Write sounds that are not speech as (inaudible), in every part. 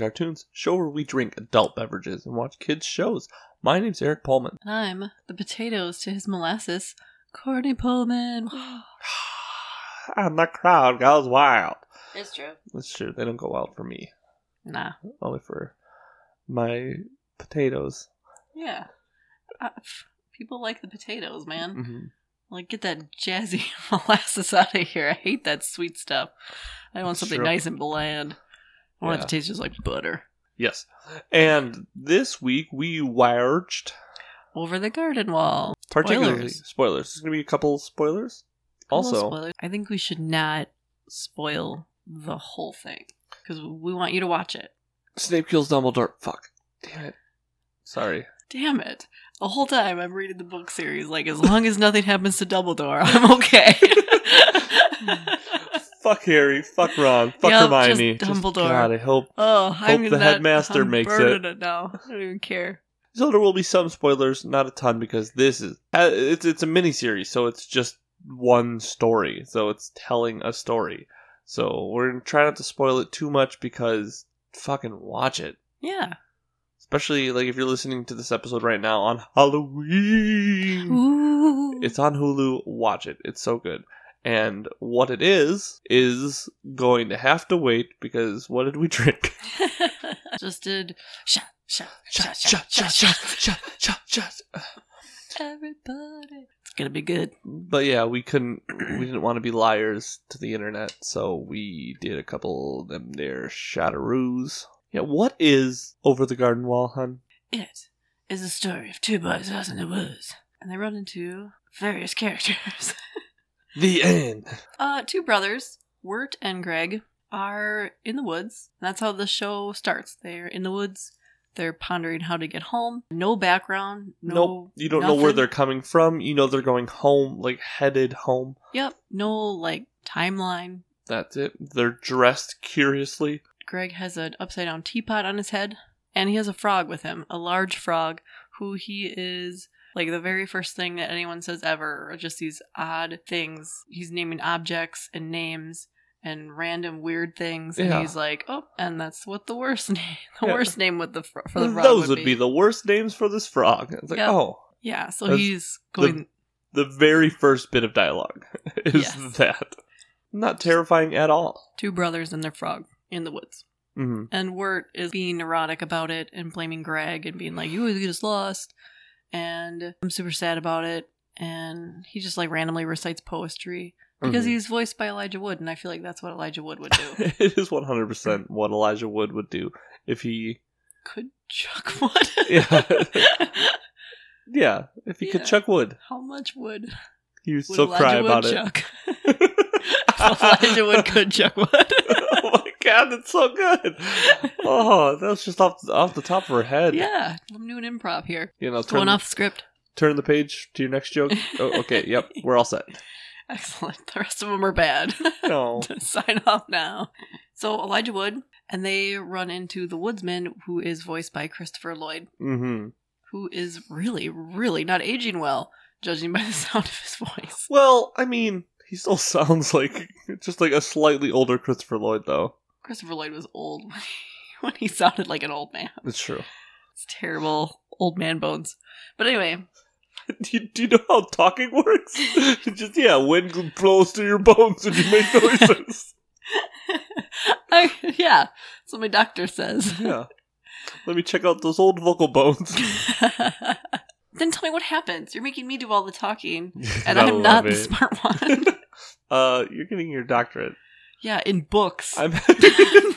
Cartoons, show where we drink adult beverages and watch kids' shows. My name's Eric Pullman. And I'm the potatoes to his molasses, Courtney Pullman. (sighs) and the crowd goes wild. it's true. It's true. They don't go wild for me, Nah. only for my potatoes. Yeah. Uh, people like the potatoes, man. hmm Like, get that jazzy (laughs) molasses out of here. I hate that sweet stuff. I want It's something true. nice and bland. I want it Yeah. to taste just like butter. Yes. And this week we watched Over the garden wall. particularly Spoilers. spoilers. There's gonna be a couple spoilers. Couple Also, spoilers. I think we should not spoil the whole thing because we want you to watch it. Snape kills Dumbledore. Fuck. Damn it. Sorry. Damn it. The whole time I'm reading the book series, like, as long as nothing happens to Dumbledore, (laughs) I'm okay. (laughs) (laughs) Fuck Harry. Fuck Ron. Fuck Yep, Hermione. just Dumbledore. God, I hope. oh, I'm the not- headmaster I'm makes burning it. now. I don't even care. So there will be some spoilers, not a ton, because this is uh, it's it's a mini series, so it's just one story. So it's telling a story. So we're gonna try not to spoil it too much because fucking watch it. Yeah. Especially like if you're listening to this episode right now on Halloween. Ooh. It's on Hulu. Watch it. It's so good. And what it is is going to have to wait because what did we drink? (laughs) (laughs) Just did shot, shot, Shot, shot, shot, shot, shot, shot, shot. Everybody. It's gonna be good. But yeah, we couldn't. We didn't want to be liars to the internet, so we did a couple of them there shadaroos. Yeah, what is over the garden wall, hun? It is a story of two boys out in the woods, and they run into various characters. (laughs) The end. Uh, two brothers, Wirt and Greg, are in the woods. That's how the show starts. They're in the woods. They're pondering how to get home. No background. No. nope. You don't know where they're coming from. You know they're going home, like headed home. Yep. No like timeline. That's it. They're dressed curiously. Greg has an upside down teapot on his head, and he has a frog with him, a large frog, who he is like the very first thing that anyone says ever are just these odd things. He's naming objects and names and random weird things, and Yeah. he's like, "Oh, and that's what the worst (laughs) name, the Yeah. worst name with the fro- for the frog Those would, be. the worst names for this frog. It's like, oh, yeah." So That's he's going. the very first bit of dialogue (laughs) is Yes. that. Not terrifying at all. two brothers and their frog in the woods. hmm And Wirt is being neurotic about it and blaming Greg and being like, you always get us lost. And I'm super sad about it. And he just like randomly recites poetry because Mhm. he's voiced by Elijah Wood. And I feel like that's what Elijah Wood would do. (laughs) it is 100% what Elijah Wood would do if he Could chuck (laughs) wood. Yeah. (laughs) Yeah, if he could chuck wood, How much wood he would would still Elijah cry Wood about chuck? it. Elijah Wood could chuck wood. God, that's so good. Oh, that was just off off the top of her head. yeah, I'm doing improv here. You know, Going turn off script. turn the page to your next joke. Oh, okay, yep, we're all set. (laughs) Excellent. The rest of them are bad. No. (laughs) sign off now. So Elijah Wood, and they run into the woodsman, who is voiced by Christopher Lloyd, Mm-hmm. who is really, really not aging well, judging by the (laughs) sound of his voice. Well, I mean, he still sounds like just like a slightly older Christopher Lloyd, though. Christopher Lloyd was old (laughs) when he, when he sounded like an old man. It's true. It's terrible old man bones. But anyway, (laughs) Do you, do you know how talking works? (laughs) just yeah, wind blows through your bones and you make noises. I, yeah, that's what my doctor says. yeah. Let me check out those old vocal bones. then tell me what happens. You're making me do all the talking, and I I'm not love the smart one. Uh, you're getting your doctorate. Yeah, in books, I'm. (laughs)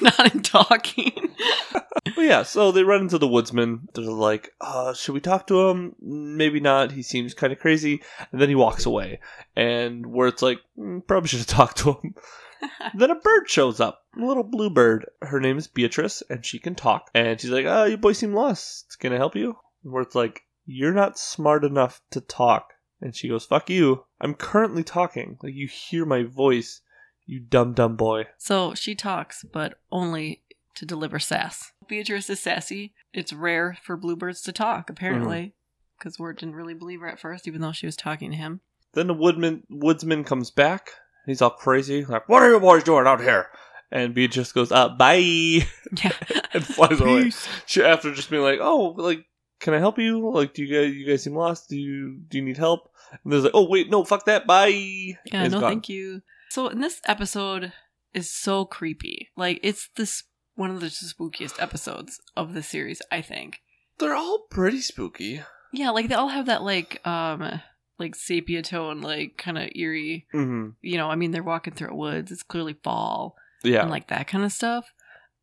not in talking. (laughs) but yeah, so they run into the woodsman. They're like, uh, should we talk to him? Maybe not. He seems kind of crazy. And then he walks away. And where it's like, mm, probably should have talked to him. (laughs) then a bird shows up. A little blue bird. Her name is Beatrice, and she can talk. And she's like, oh, you boys seem lost. Can I help you? Where it's like, you're not smart enough to talk. And she goes, fuck you. I'm currently talking. Like, you hear my voice, you dumb, dumb boy. So she talks, but only to deliver sass. Beatrice is sassy. It's rare for bluebirds to talk, apparently, because Wirt didn't really believe her at first, even though she was talking to him. Then the woodman woodsman comes back. He's all crazy, like, "What are you boys doing out here?" And Beatrice goes, uh, bye, (laughs) Yeah. (laughs) and flies away. She, after just being like, oh, like, can I help you? Like, do you guys, you guys seem lost? Do you, do you need help? And there's like, oh, wait, no, fuck that, bye. Yeah, no, gone. thank you. So, in this episode is so creepy. Like, it's this one of the spookiest episodes of the series, I think. They're all pretty spooky. Yeah, like they all have that like um like sepia tone, like kind of eerie. Mm-hmm. You know, I mean, they're walking through a woods. It's clearly fall Yeah. and like that kind of stuff.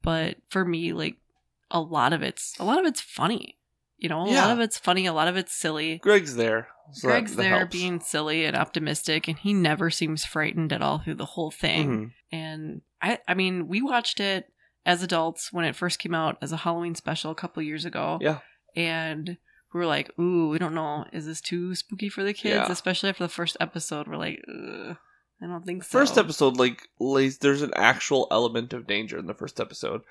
But for me, like a lot of it's a lot of it's funny. You know, a Yeah. lot of it's funny. A lot of it's silly. Greg's there. so Greg's that there helps. being silly and optimistic, and he never seems frightened at all through the whole thing. Mhm. And I, I mean, we watched it as adults when it first came out as a Halloween special a couple years ago. Yeah. And we were like, ooh, we don't know. Is this too spooky for the kids? Yeah. Especially after the first episode. We're like, Ugh, I don't think so. First episode, like, lays, there's an actual element of danger in the first episode.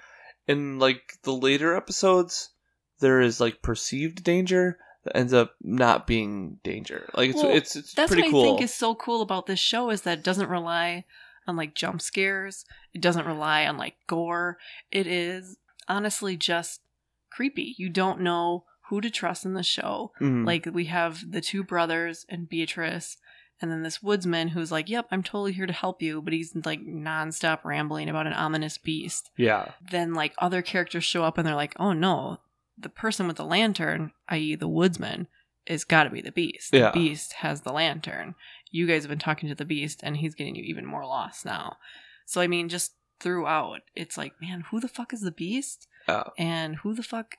In, like, the later episodes, there is, like, perceived danger that ends up not being danger. Like, it's, Well, it's, it's That's pretty what cool. I think is so cool about this show is that it doesn't rely on like jump scares. It doesn't rely on like gore. It is honestly just creepy. You don't know who to trust in the show. Mhm. Like we have the two brothers and Beatrice, and then this woodsman who's like, "Yep, I'm totally here to help you," but he's like nonstop rambling about an ominous beast. yeah. Then like other characters show up and they're like, "Oh no, the person with the lantern, i.e., the woodsman, is got to be the beast. Yeah. The beast has the lantern. You guys have been talking to the beast, and he's getting you even more lost now. So I mean, just throughout, it's like, man, who the fuck is the beast? Yeah. And who the fuck,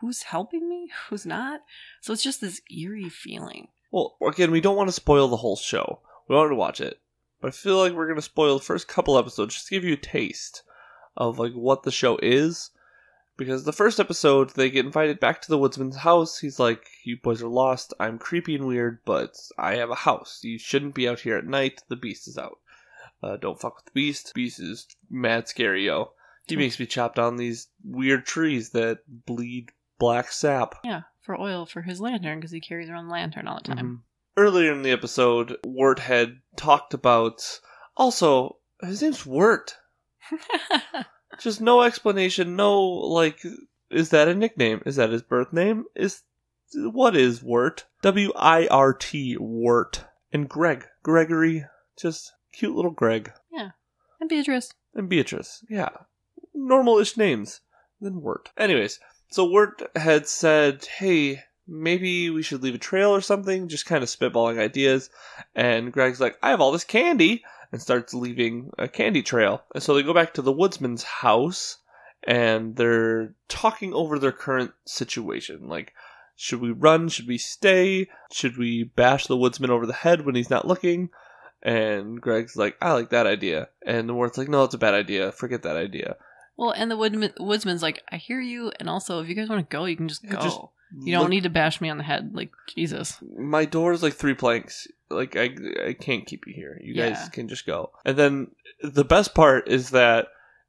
who's helping me? (laughs) Who's not? So it's just this eerie feeling. Well, again, we don't want to spoil the whole show. We want to watch it. But I feel like we're going to spoil the first couple episodes just to give you a taste of, like, what the show is. Because the first episode, they get invited back to the woodsman's house. He's like, You boys are lost. I'm creepy and weird, but I have a house. You shouldn't be out here at night. The beast is out. Uh, don't fuck with the beast. Beast is mad scary, yo. He makes me chop down these weird trees that bleed black sap. Yeah, for oil for his lantern because he carries around the lantern all the time. Mhm. Earlier in the episode, Wirt had talked about. Also, his name's Wirt. (laughs) Just no explanation. No, like, is that a nickname? Is that his birth name? Is what is Wirt? W I R T Wirt and Greg Gregory. Just cute little Greg Yeah, and Beatrice. and Beatrice. Yeah, normal-ish names. Then Wirt. Anyways, so Wirt had said, "Hey, maybe we should leave a trail or something." Just kind of spitballing ideas, and Greg's like, "I have all this candy," and starts leaving a candy trail. And so they go back to the woodsman's house, and they're talking over their current situation, like. Should we run? Should we stay? Should we bash the woodsman over the head when he's not looking? And Greg's like, I like that idea. And the Wirt's like, no, it's a bad idea. Forget that idea. Well, and the woodman, woodsman's like, I hear you, and also if you guys want to go, you can just go. just you don't Look, need to bash me on the head, like Jesus. My door is like three planks. Like I, I can't keep you here. You guys can just go. And then the best part is that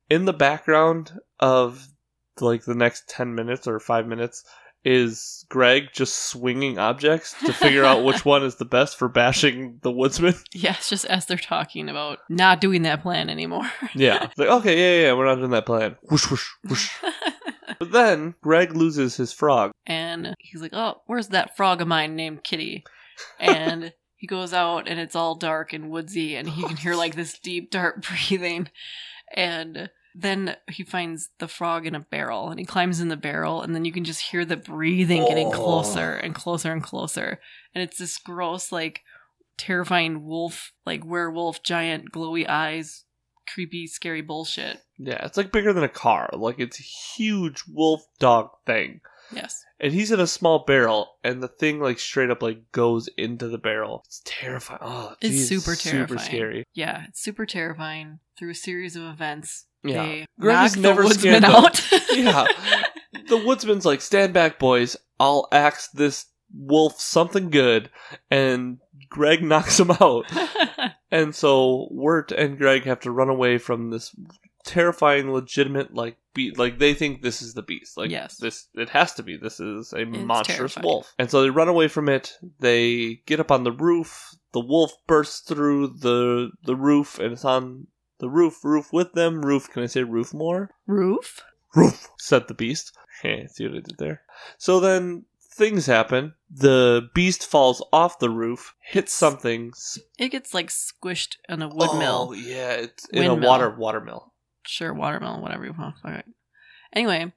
in the background of like the next ten minutes or five minutes is Greg just swinging objects to figure out which (laughs) one is the best for bashing the woodsman. (laughs) Yeah, it's just as they're talking about not doing that plan anymore. Yeah. It's like, okay, yeah, yeah, yeah, we're not doing that plan. (laughs) Whoosh, whoosh, whoosh. But then Greg loses his frog. and he's like, "Oh, where's that frog of mine named Kitty?" And (laughs) he goes out, and it's all dark and woodsy, and he can hear like this deep, dark (laughs) breathing. And then he finds the frog in a barrel, and he climbs in the barrel, and then you can just hear the breathing getting Oh. closer and closer and closer. And it's this gross, like terrifying wolf, like werewolf, giant, glowy eyes, creepy, scary bullshit. Yeah, it's like bigger than a car. Like it's a huge wolf dog thing. Yes. And he's in a small barrel, and the thing like straight up like goes into the barrel. It's terrifying. Oh, It's geez, super super terrifying. scary. Yeah, it's super terrifying. Through a series of events, Yeah. they Greg knock the never woodsman out. (laughs) Yeah. (laughs) The woodsman's like, "Stand back, boys. I'll axe this wolf something good," and Greg knocks him out. (laughs) And so Wirt and Greg have to run away from this terrifying, legitimate like beat. Like they think this is the beast. Like Yes. this, it has to be. This is a monstrous terrifying. wolf. And so they run away from it. They get up on the roof. The wolf bursts through the the roof, and it's on the roof, roof with them, roof. Can I say roof more? Roof? Roof, said the beast. (laughs) Hey, see what I did there? So then things happen. The beast falls off the roof, hits something. It gets like squished in a wood oh, mill. Oh, yeah, it's in a Windmill. water water mill. Sure, watermelon, whatever you want. Anyway,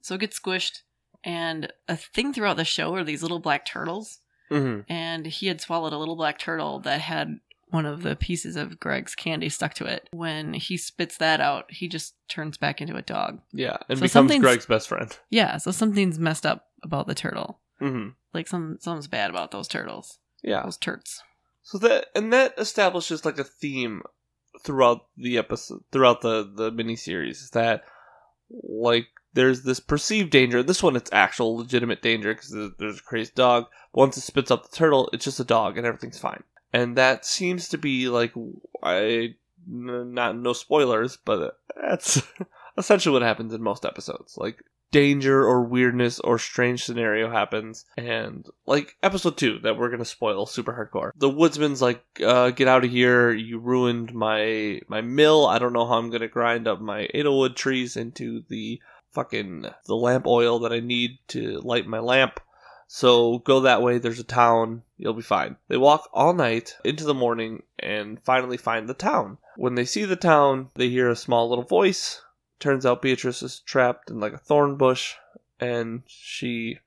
so it gets squished, and a thing throughout the show are these little black turtles, hmm and he had swallowed a little black turtle that had one of the pieces of Greg's candy stuck to it. When he spits that out, he just turns back into a dog. Yeah, and So becomes Greg's best friend. Yeah, so something's messed up about the turtle. hmm Like some something's bad about those turtles. Yeah. Those turts. So that and that establishes like a theme throughout the episode, throughout the the miniseries that like there's this perceived danger. This one, it's actual legitimate danger because there's a crazy dog. Once it spits up the turtle, it's just a dog and everything's fine. And that seems to be like I not no spoilers, but that's (laughs) essentially what happens in most episodes. Like danger or weirdness or strange scenario happens. And like episode 2 that we're to spoil super hardcore. The woodsman's like uh, get out of here. You ruined my my mill. I don't know how i'm to grind up my edelwood trees into the fucking the lamp oil that i need to light my lamp. So go that way. There's a town. You'll be fine. They walk all night into the morning and finally find the town. When they see the town they hear a small little voice turns out Beatrice is trapped in like a thorn bush and she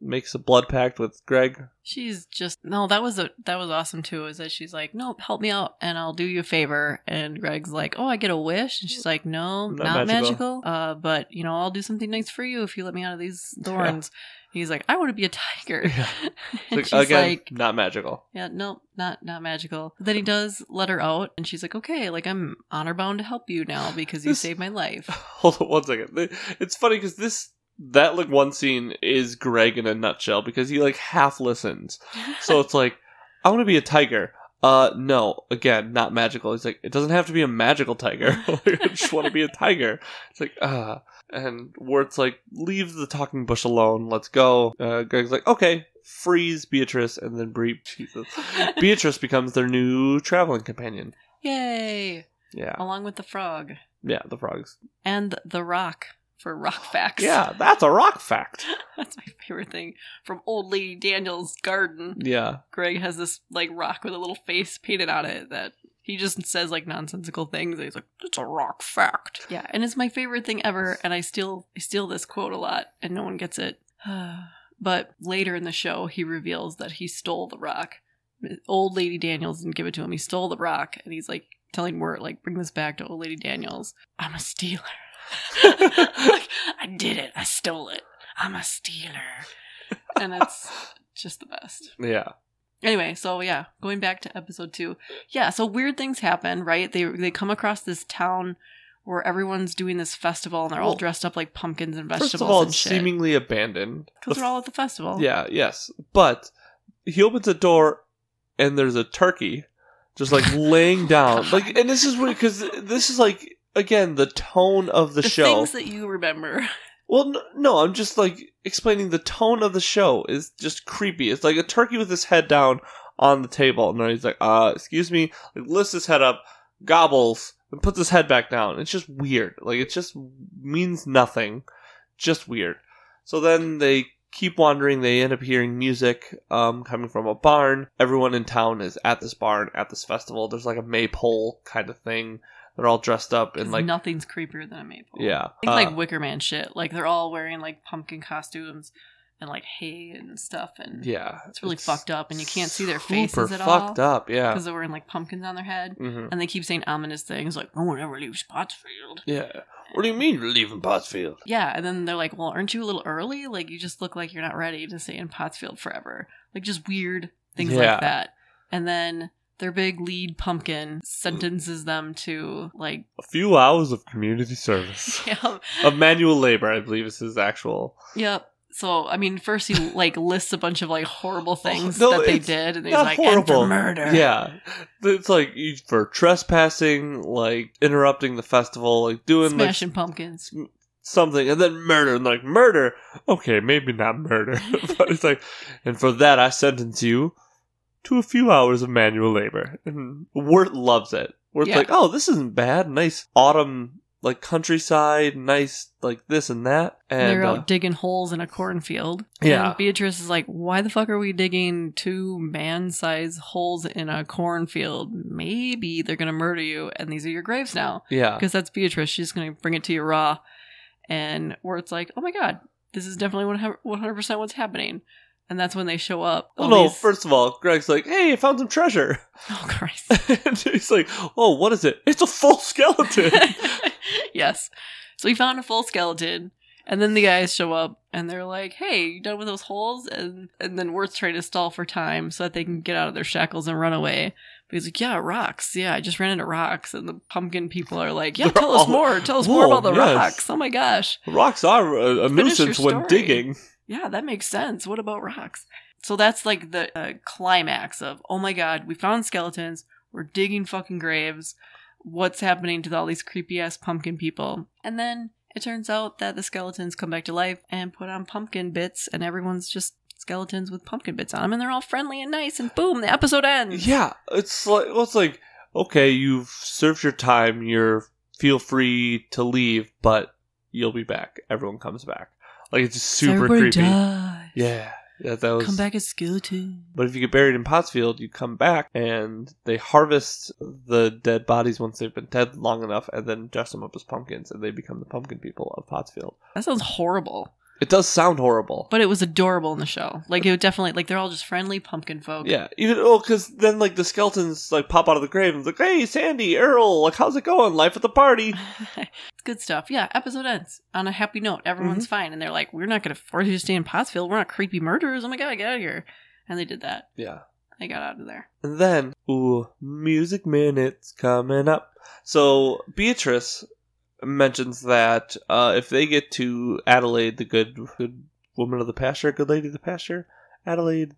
makes a blood pact with Greg. She's just no. That was a that was awesome too. Is that she's like, No, help me out, and I'll do you a favor. And Greg's like, oh, I get a wish, and she's like, no, Not not, magical. magical. Uh, but you know, I'll do something nice for you if you let me out of these thorns. He's like, I want to be a tiger. Yeah. (laughs) and she's again, like, not magical. yeah, no, not not magical. But then he does let her out, and she's like, okay, like I'm honor bound to help you now because you This- saved my life. (laughs) Hold on one second. It's funny because this that like one scene is Greg in a nutshell because he like half listens. So (laughs) it's like, I want to be a tiger. Uh, no, again, not magical. He's like, it doesn't have to be a magical tiger. I just want to be a tiger. It's like, ah. And Wirt's like, leave the talking bush alone. Let's go. Uh, Greg's like, okay, freeze Beatrice, and then Bre- Jesus. (laughs) Beatrice becomes their new traveling companion. Yay! Yeah, Along with the frog yeah, the frogs. and the rock for rock facts. Yeah, that's a rock fact. (laughs) That's my favorite thing from Old Lady Daniel's garden. Yeah, Greg has this like rock with a little face painted on it that he just says like nonsensical things. And he's like, "It's a rock fact." Yeah, and it's my favorite thing ever. And I steal I steal this quote a lot, and no one gets it. (sighs) but later in the show, he reveals that he stole the rock. Old Lady Daniels didn't give it to him. He stole the rock, and he's like telling Wirt, like, bring this back to Old Lady Daniels. I'm a stealer. (laughs) like, I did it. I stole it. I'm a stealer. And it's just the best. yeah. Anyway, so yeah, going back to episode two. Yeah, so weird things happen, right? They they come across this town where everyone's doing this festival and they're all dressed up like pumpkins and vegetables First of all, and it's shit. seemingly abandoned. Because The they're all at the festival. Yeah, yes. But he opens a door and there's a turkey just like (laughs) laying down. Like and this is weird cuz this is like again the tone of the, The show. things that you remember. (laughs) well, no, I'm just like explaining the tone of the show is just creepy. It's like a turkey with his head down on the table and then he's like, "Uh, excuse me." Like lifts his head up, gobbles, and puts his head back down. It's just weird. Like it just means nothing. Just weird. So then they keep wandering. They end up hearing music um, coming from a barn. Everyone in town is at this barn at this festival. There's like a maypole kind of thing. They're all dressed up and like nothing's creepier than a maple. yeah, Think uh, like Wicker Man shit. Like they're all wearing like pumpkin costumes and like hay and stuff and yeah. it's really fucked up and you can't see their faces at all. fucked up. Yeah. Because they're wearing like pumpkins on their head. hmm And they keep saying ominous things like, no one ever leaves Pottsfield. Yeah. What do you mean you're leaving Pottsfield? Yeah, and then they're like, "Well, aren't you a little early? Like, you just look like you're not ready to stay in Pottsfield forever." Like, just weird things Yeah. like that. And then their big lead pumpkin sentences them to like, A few hours of community service. (laughs) yeah, of manual labor, I believe is his actual. yep. So, I mean, first he like lists a bunch of like horrible (laughs) things no, that they did, and he's like, "And horrible. for murder." Yeah. It's like for trespassing, like interrupting the festival, like doing smashing pumpkins. something, and then murder, and like murder. Okay, maybe not murder, (laughs) but it's like, and for that I sentence you to a few hours of manual labor. And Wirt loves it. where it's Yeah. like, oh, this isn't bad. Nice autumn like countryside, nice like this and that. And they're uh, out digging holes in a cornfield. Yeah. And Beatrice is like, why the fuck are we digging two man sized holes in a cornfield? Maybe they're going to murder you, and these are your graves now. yeah. Because that's Beatrice. She's going to bring it to you raw. And where it's like, oh my god, this is definitely 100% what's happening. And that's when they show up. Oh, well, no, these- first of all, Greg's like, hey, I found some treasure. (laughs) Oh, Christ. (laughs) and he's like, oh, what is it? It's a full skeleton. (laughs) yes. So he found a full skeleton, and then the guys show up and they're like, "Hey, you done with those holes?" And and then Wirt's trying to stall for time so that they can get out of their shackles and run away. But he's like, "Yeah, rocks. Yeah, I just ran into rocks." And the pumpkin people are like, "Yeah, They're tell us oh, more. Tell us more about the yes. rocks. Oh my gosh." Rocks are a, a nuisance when digging. Yeah, that makes sense. What about rocks? So that's like the uh, climax of, oh my god, we found skeletons. We're digging fucking graves. What's happening to all these creepy ass pumpkin people? And then it turns out that the skeletons come back to life and put on pumpkin bits, and everyone's just skeletons with pumpkin bits on them, and they're all friendly and nice. And boom, the episode ends. Yeah, it's like well, it's like okay, you've served your time. You're feel free to leave, but you'll be back. Everyone comes back. Like it's just super everybody creepy. dies. Yeah, yeah, that was. Come back as skeleton. But if you get buried in Pottsfield, you come back and they harvest the dead bodies once they've been dead long enough, and then dress them up as pumpkins, and they become the pumpkin people of Pottsfield. That sounds horrible. It does sound horrible. But it was adorable in the show. Like it would definitely like they're all just friendly pumpkin folk. Yeah, even oh, because then like the skeletons like pop out of the grave and it's like, "Hey, Sandy, Earl, like how's it going? Life at the party." (laughs) good stuff. Yeah, episode ends on a happy note. Everyone's fine, and they're like, "We're not going to force you to stay in Pottsfield. We're not creepy murderers. Oh my god, get out of here!" And they did that. Yeah, They got out of there. and then ooh, music minutes coming up. So Beatrice mentions that uh, if they get to Adelaide, the good good woman of the pasture, good lady of the pasture, Adelaide,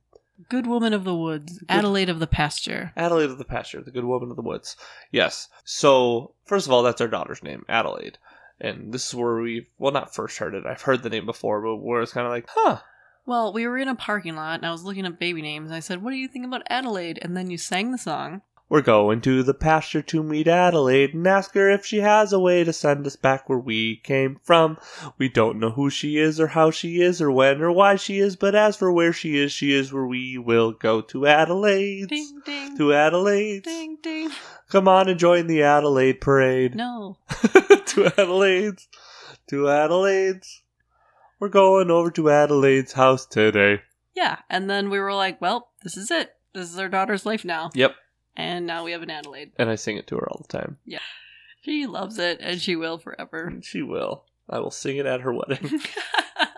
Good woman of the woods, Adelaide of the pasture. Adelaide of the pasture, the good woman of the woods. Yes. So first of all, that's our daughter's name, Adelaide. And this is where we've well not first heard it. I've heard the name before, but where it's kind of like, huh, Well, we were in a parking lot, and I was looking up baby names, and I said, "What do you think about Adelaide?" And then you sang the song. We're going to the pasture to meet Adelaide and ask her if she has a way to send us back where we came from. We don't know who she is or how she is or when or why she is, but as for where she is, she is where we will go to Adelaide. Ding ding. To Adelaide. Ding ding. Come on and join the Adelaide parade. No. (laughs) to Adelaide's. To Adelaide's. We're going over to Adelaide's house today. Yeah, and then we were like, "Well, this is it. This is our daughter's life now." Yep. And now we have an Adelaide. And I sing it to her all the time. Yeah. She loves it, and she will forever. (laughs) She will. I will sing it at her wedding. (laughs)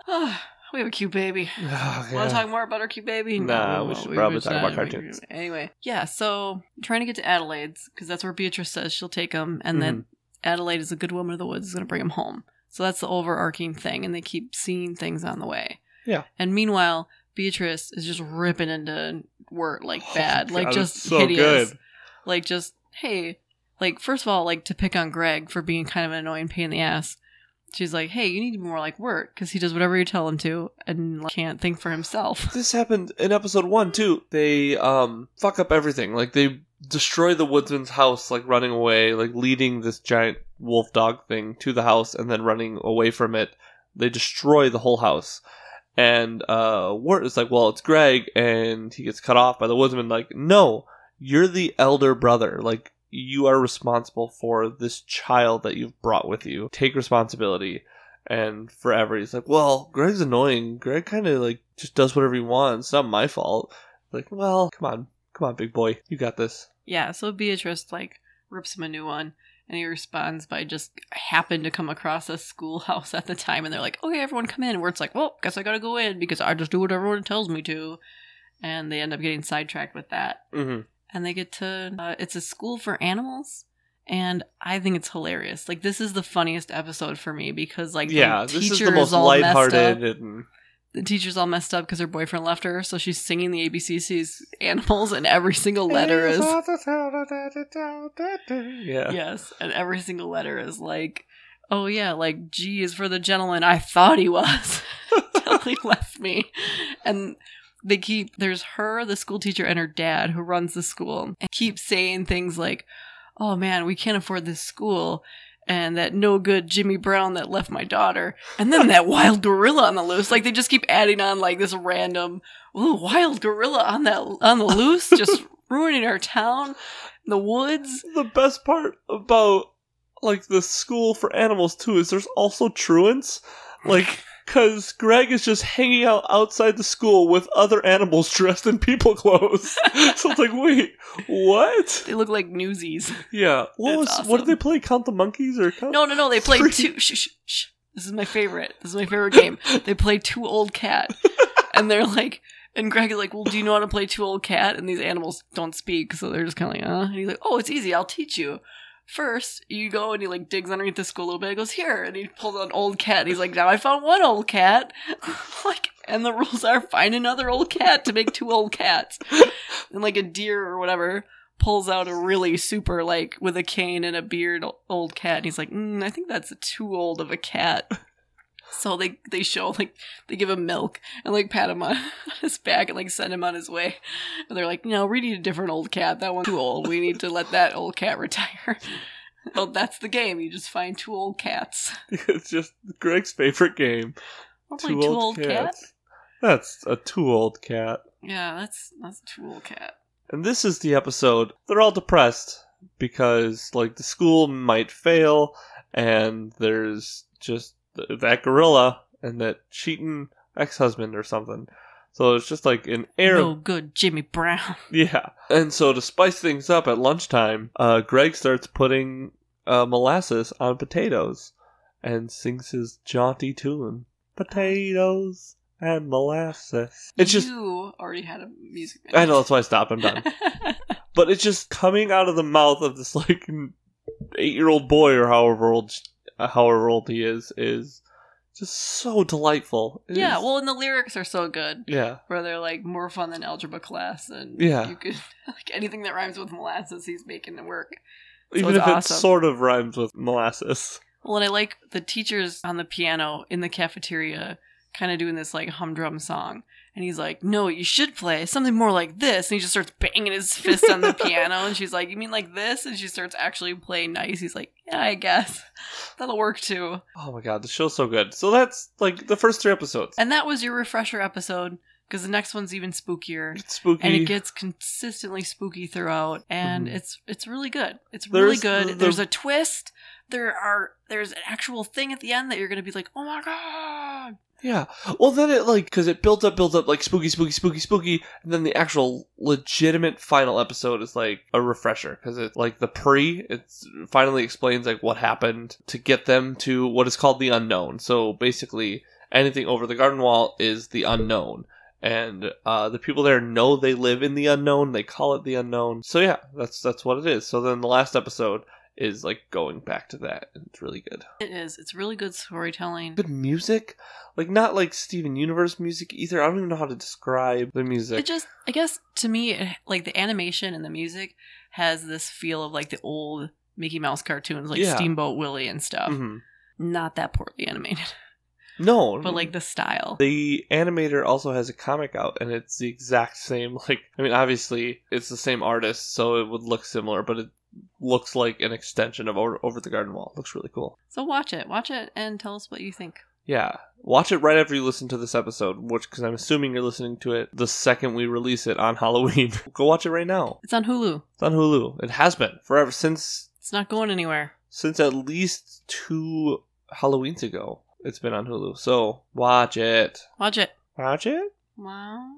(sighs) we have a cute baby. (sighs) Oh, Want to talk more about our cute baby? Nah, we should probably talk about cartoons. Anyway, yeah. So trying to get to Adelaide's because that's where Beatrice says she'll take him, and then Mm-hmm. Adelaide is a good woman of the woods is going to bring him home. So that's the overarching thing, and they keep seeing things on the way. Yeah. And meanwhile, Beatrice is just ripping into Wirt like Oh, bad, like God, just so hideous. good. Like just hey, like first of all, like to pick on Greg for being kind of an annoying pain in the ass. She's like, hey, you need to be more like Wirt because he does whatever you tell him to and like, can't think for himself. (laughs) This happened in episode one too. They um fuck up everything. Like they destroy the woodsman's house, like running away, like leading this giant wolf dog thing to the house and then running away from it. They destroy the whole house. And uh Wirt is like, Well, it's Greg and he gets cut off by the woodsman, like, no, you're the elder brother. Like you are responsible for this child that you've brought with you. Take responsibility. And forever he's like, Well, Greg's annoying. Greg kinda like just does whatever he wants. It's not my fault. Like, well, come on. Come on, big boy. You got this. Yeah, so Beatrice like rips him a new one, and he responds by just happened to come across a schoolhouse at the time, and they're like, "Okay, everyone come in." Where it's like, "Well, guess I gotta go in because I just do what everyone tells me to," and they end up getting sidetracked with that, Mm-hmm. and they get to uh, it's a school for animals. And I think it's hilarious. Like this is the funniest episode for me because like Yeah, the this is teacher the most all messed up lighthearted and the teacher's all messed up because her boyfriend left her, so she's singing the ABC's animals, and every single letter is yeah. yes, and every single letter is like, oh yeah, like G is for the gentleman I thought he was (laughs) till he left me, and they keep there's her, the school teacher, and her dad who runs the school, and keep saying things like. oh man, we can't afford this school. And that no good Jimmy Brown that left my daughter. And then that (laughs) wild gorilla on the loose. Like they just keep adding on like this random, ooh, wild gorilla on that on the loose, (laughs) just ruining our town, the woods. The best part about like the school for animals too is there's also truants, like because Greg is just hanging out outside the school with other animals dressed in people (laughs) clothes. (laughs) so it's like, wait, what? They look like newsies. Yeah, what was That's what did they play? Count the monkeys or count? No, no, no. They play Three. two. Shh, shh, shh. This is my favorite. This is my favorite game. (laughs) They play two old cat, and they're like, and Greg is like, "Well, do you know how to play two old cat?" And these animals don't speak, so they're just kind of like, "Uh." And he's like, "Oh, it's easy. I'll teach you." First, you go and he like digs underneath the school a little bit. Goes here, and he pulls out an old cat. And he's like, "Now I found one old cat." (laughs) like, and the rules are find another old cat to make two old cats, and like a deer or whatever pulls out a really super like with a cane and a beard old cat and he's like mm, i think that's too old of a cat so they they show like they give him milk and like pat him on (laughs) his back and like send him on his way. And they're like no we need a different old cat. That one's too old. We need to let that old cat (laughs) retire. Well that's the game. You just find two old cats. (laughs) It's just Greg's favorite game. Two old cat That's a two old cat. yeah that's that's a two old cat. And this is the episode. They're all depressed because, like, the school might fail, and there's just th- that gorilla and that cheating ex husband or something. So it's just like an air no good jimmy brown (laughs) Yeah. And so to spice things up at lunchtime, uh, Greg starts putting uh, molasses on potatoes and sings his jaunty tune Potatoes and molasses. It's just. you already had a music I know, that's why I stopped. I'm done. (laughs) but it's just coming out of the mouth of this like eight year old boy or however old Uh, however old he is is just so delightful. It yeah, is- well, and the lyrics are so good. yeah, Where they're like more fun than algebra class, and Yeah. you could (laughs) like anything that rhymes with molasses, he's making it work. So even if awesome. it sort of rhymes with molasses. Well, and I like the teachers on the piano in the cafeteria, kind of doing this like humdrum song, and he's like, "No, you should play something more like this," and he just starts banging his fist on the (laughs) piano, and she's like, "You mean like this?" And she starts actually playing nice. He's like, "Yeah, I guess (laughs) that'll work too." Oh my god, the show's so good. So that's like the first three episodes. And that was your refresher episode because the next one's even spookier. It's spooky. and it gets consistently spooky throughout and Mhm. it's it's really good it's There's really good the- there's a twist there are there's an actual thing at the end that you're gonna be like oh my god Yeah. Well, then it like because it built up, built up like spooky, spooky, spooky, spooky, and then the actual legitimate final episode is like a refresher because it's like the pre. It finally explains like what happened to get them to what is called the unknown. So basically, anything over the garden wall is the unknown. And uh, the people there know they live in the unknown. They call it the unknown. So yeah, that's that's what it is. So then the last episode is like going back to that. and It's really good. It is. It's really good storytelling. Good music? Like not like steven universe music either. I don't even know how to describe the music. It just i guess to me like the animation and the music has this feel of like the old mickey mouse cartoons like Yeah. steamboat willie and stuff. Mhm. not that poorly animated no. but like the style. The animator also has a comic out and it's the exact same (laughs) like i mean obviously it's the same artist so it would look similar but it looks like an extension of over, over the garden wall. Looks really cool. So watch it. Watch it and tell us what you think. Yeah. Watch it right after you listen to this episode which because i'm assuming you're listening to it the second we release it on (laughs) halloween. (laughs) Go watch it right now. It's on hulu. It's on hulu. It has been forever since it's not going anywhere. since at least two Halloweens ago. It's been on Hulu, so watch it. watch it. Watch it. wow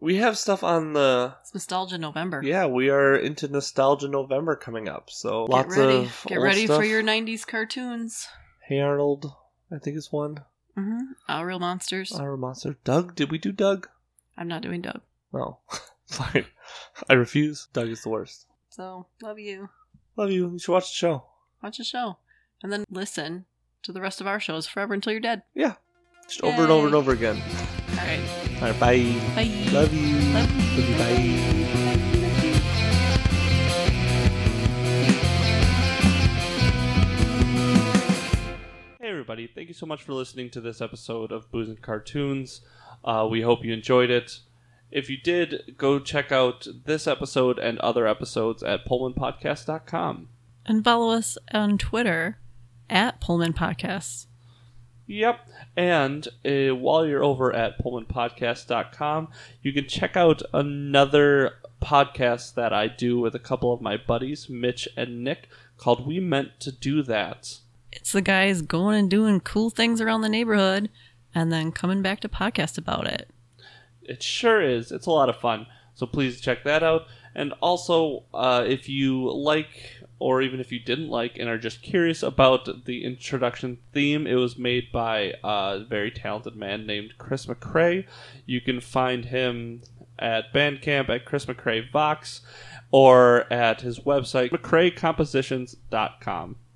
We have stuff on the. It's Nostalgia November. Yeah, we are into nostalgia November coming up, so Get lots ready. of Get old ready stuff. for your 90s cartoons. Hey Arnold, I think is one. Mm-hmm. Our Real Monsters. Our monster, Doug. Did we do Doug? I'm not doing Doug. No, (laughs) fine. I refuse. Doug is the worst. So, love you. Love you. You should watch the show. Watch the show. And then listen to the rest of our shows forever until you're dead. Yeah just over and over and Yay. over again. All right. All right, bye. Bye. Love you. Love you. Love you. Bye. Hey, everybody. Thank you so much for listening to this episode of Booze and Cartoons. Uh, we hope you enjoyed it. If you did, go check out this episode and other episodes at PullmanPodcast.com. And follow us on Twitter at Pullman Podcasts. Yep. And uh, while you're over at PullmanPodcast.com, you can check out another podcast that I do with a couple of my buddies, Mitch and Nick, called We Meant to Do That. It's the guys going and doing cool things around the neighborhood and then coming back to podcast about it. It sure is. It's a lot of fun. So please check that out. And also, uh, if you like, or even if you didn't like, and are just curious about the introduction theme, it was made by a very talented man named Chris McCrae. You can find him at Bandcamp at Chris McCrae Vox or at his website, McCraeCompositions.com.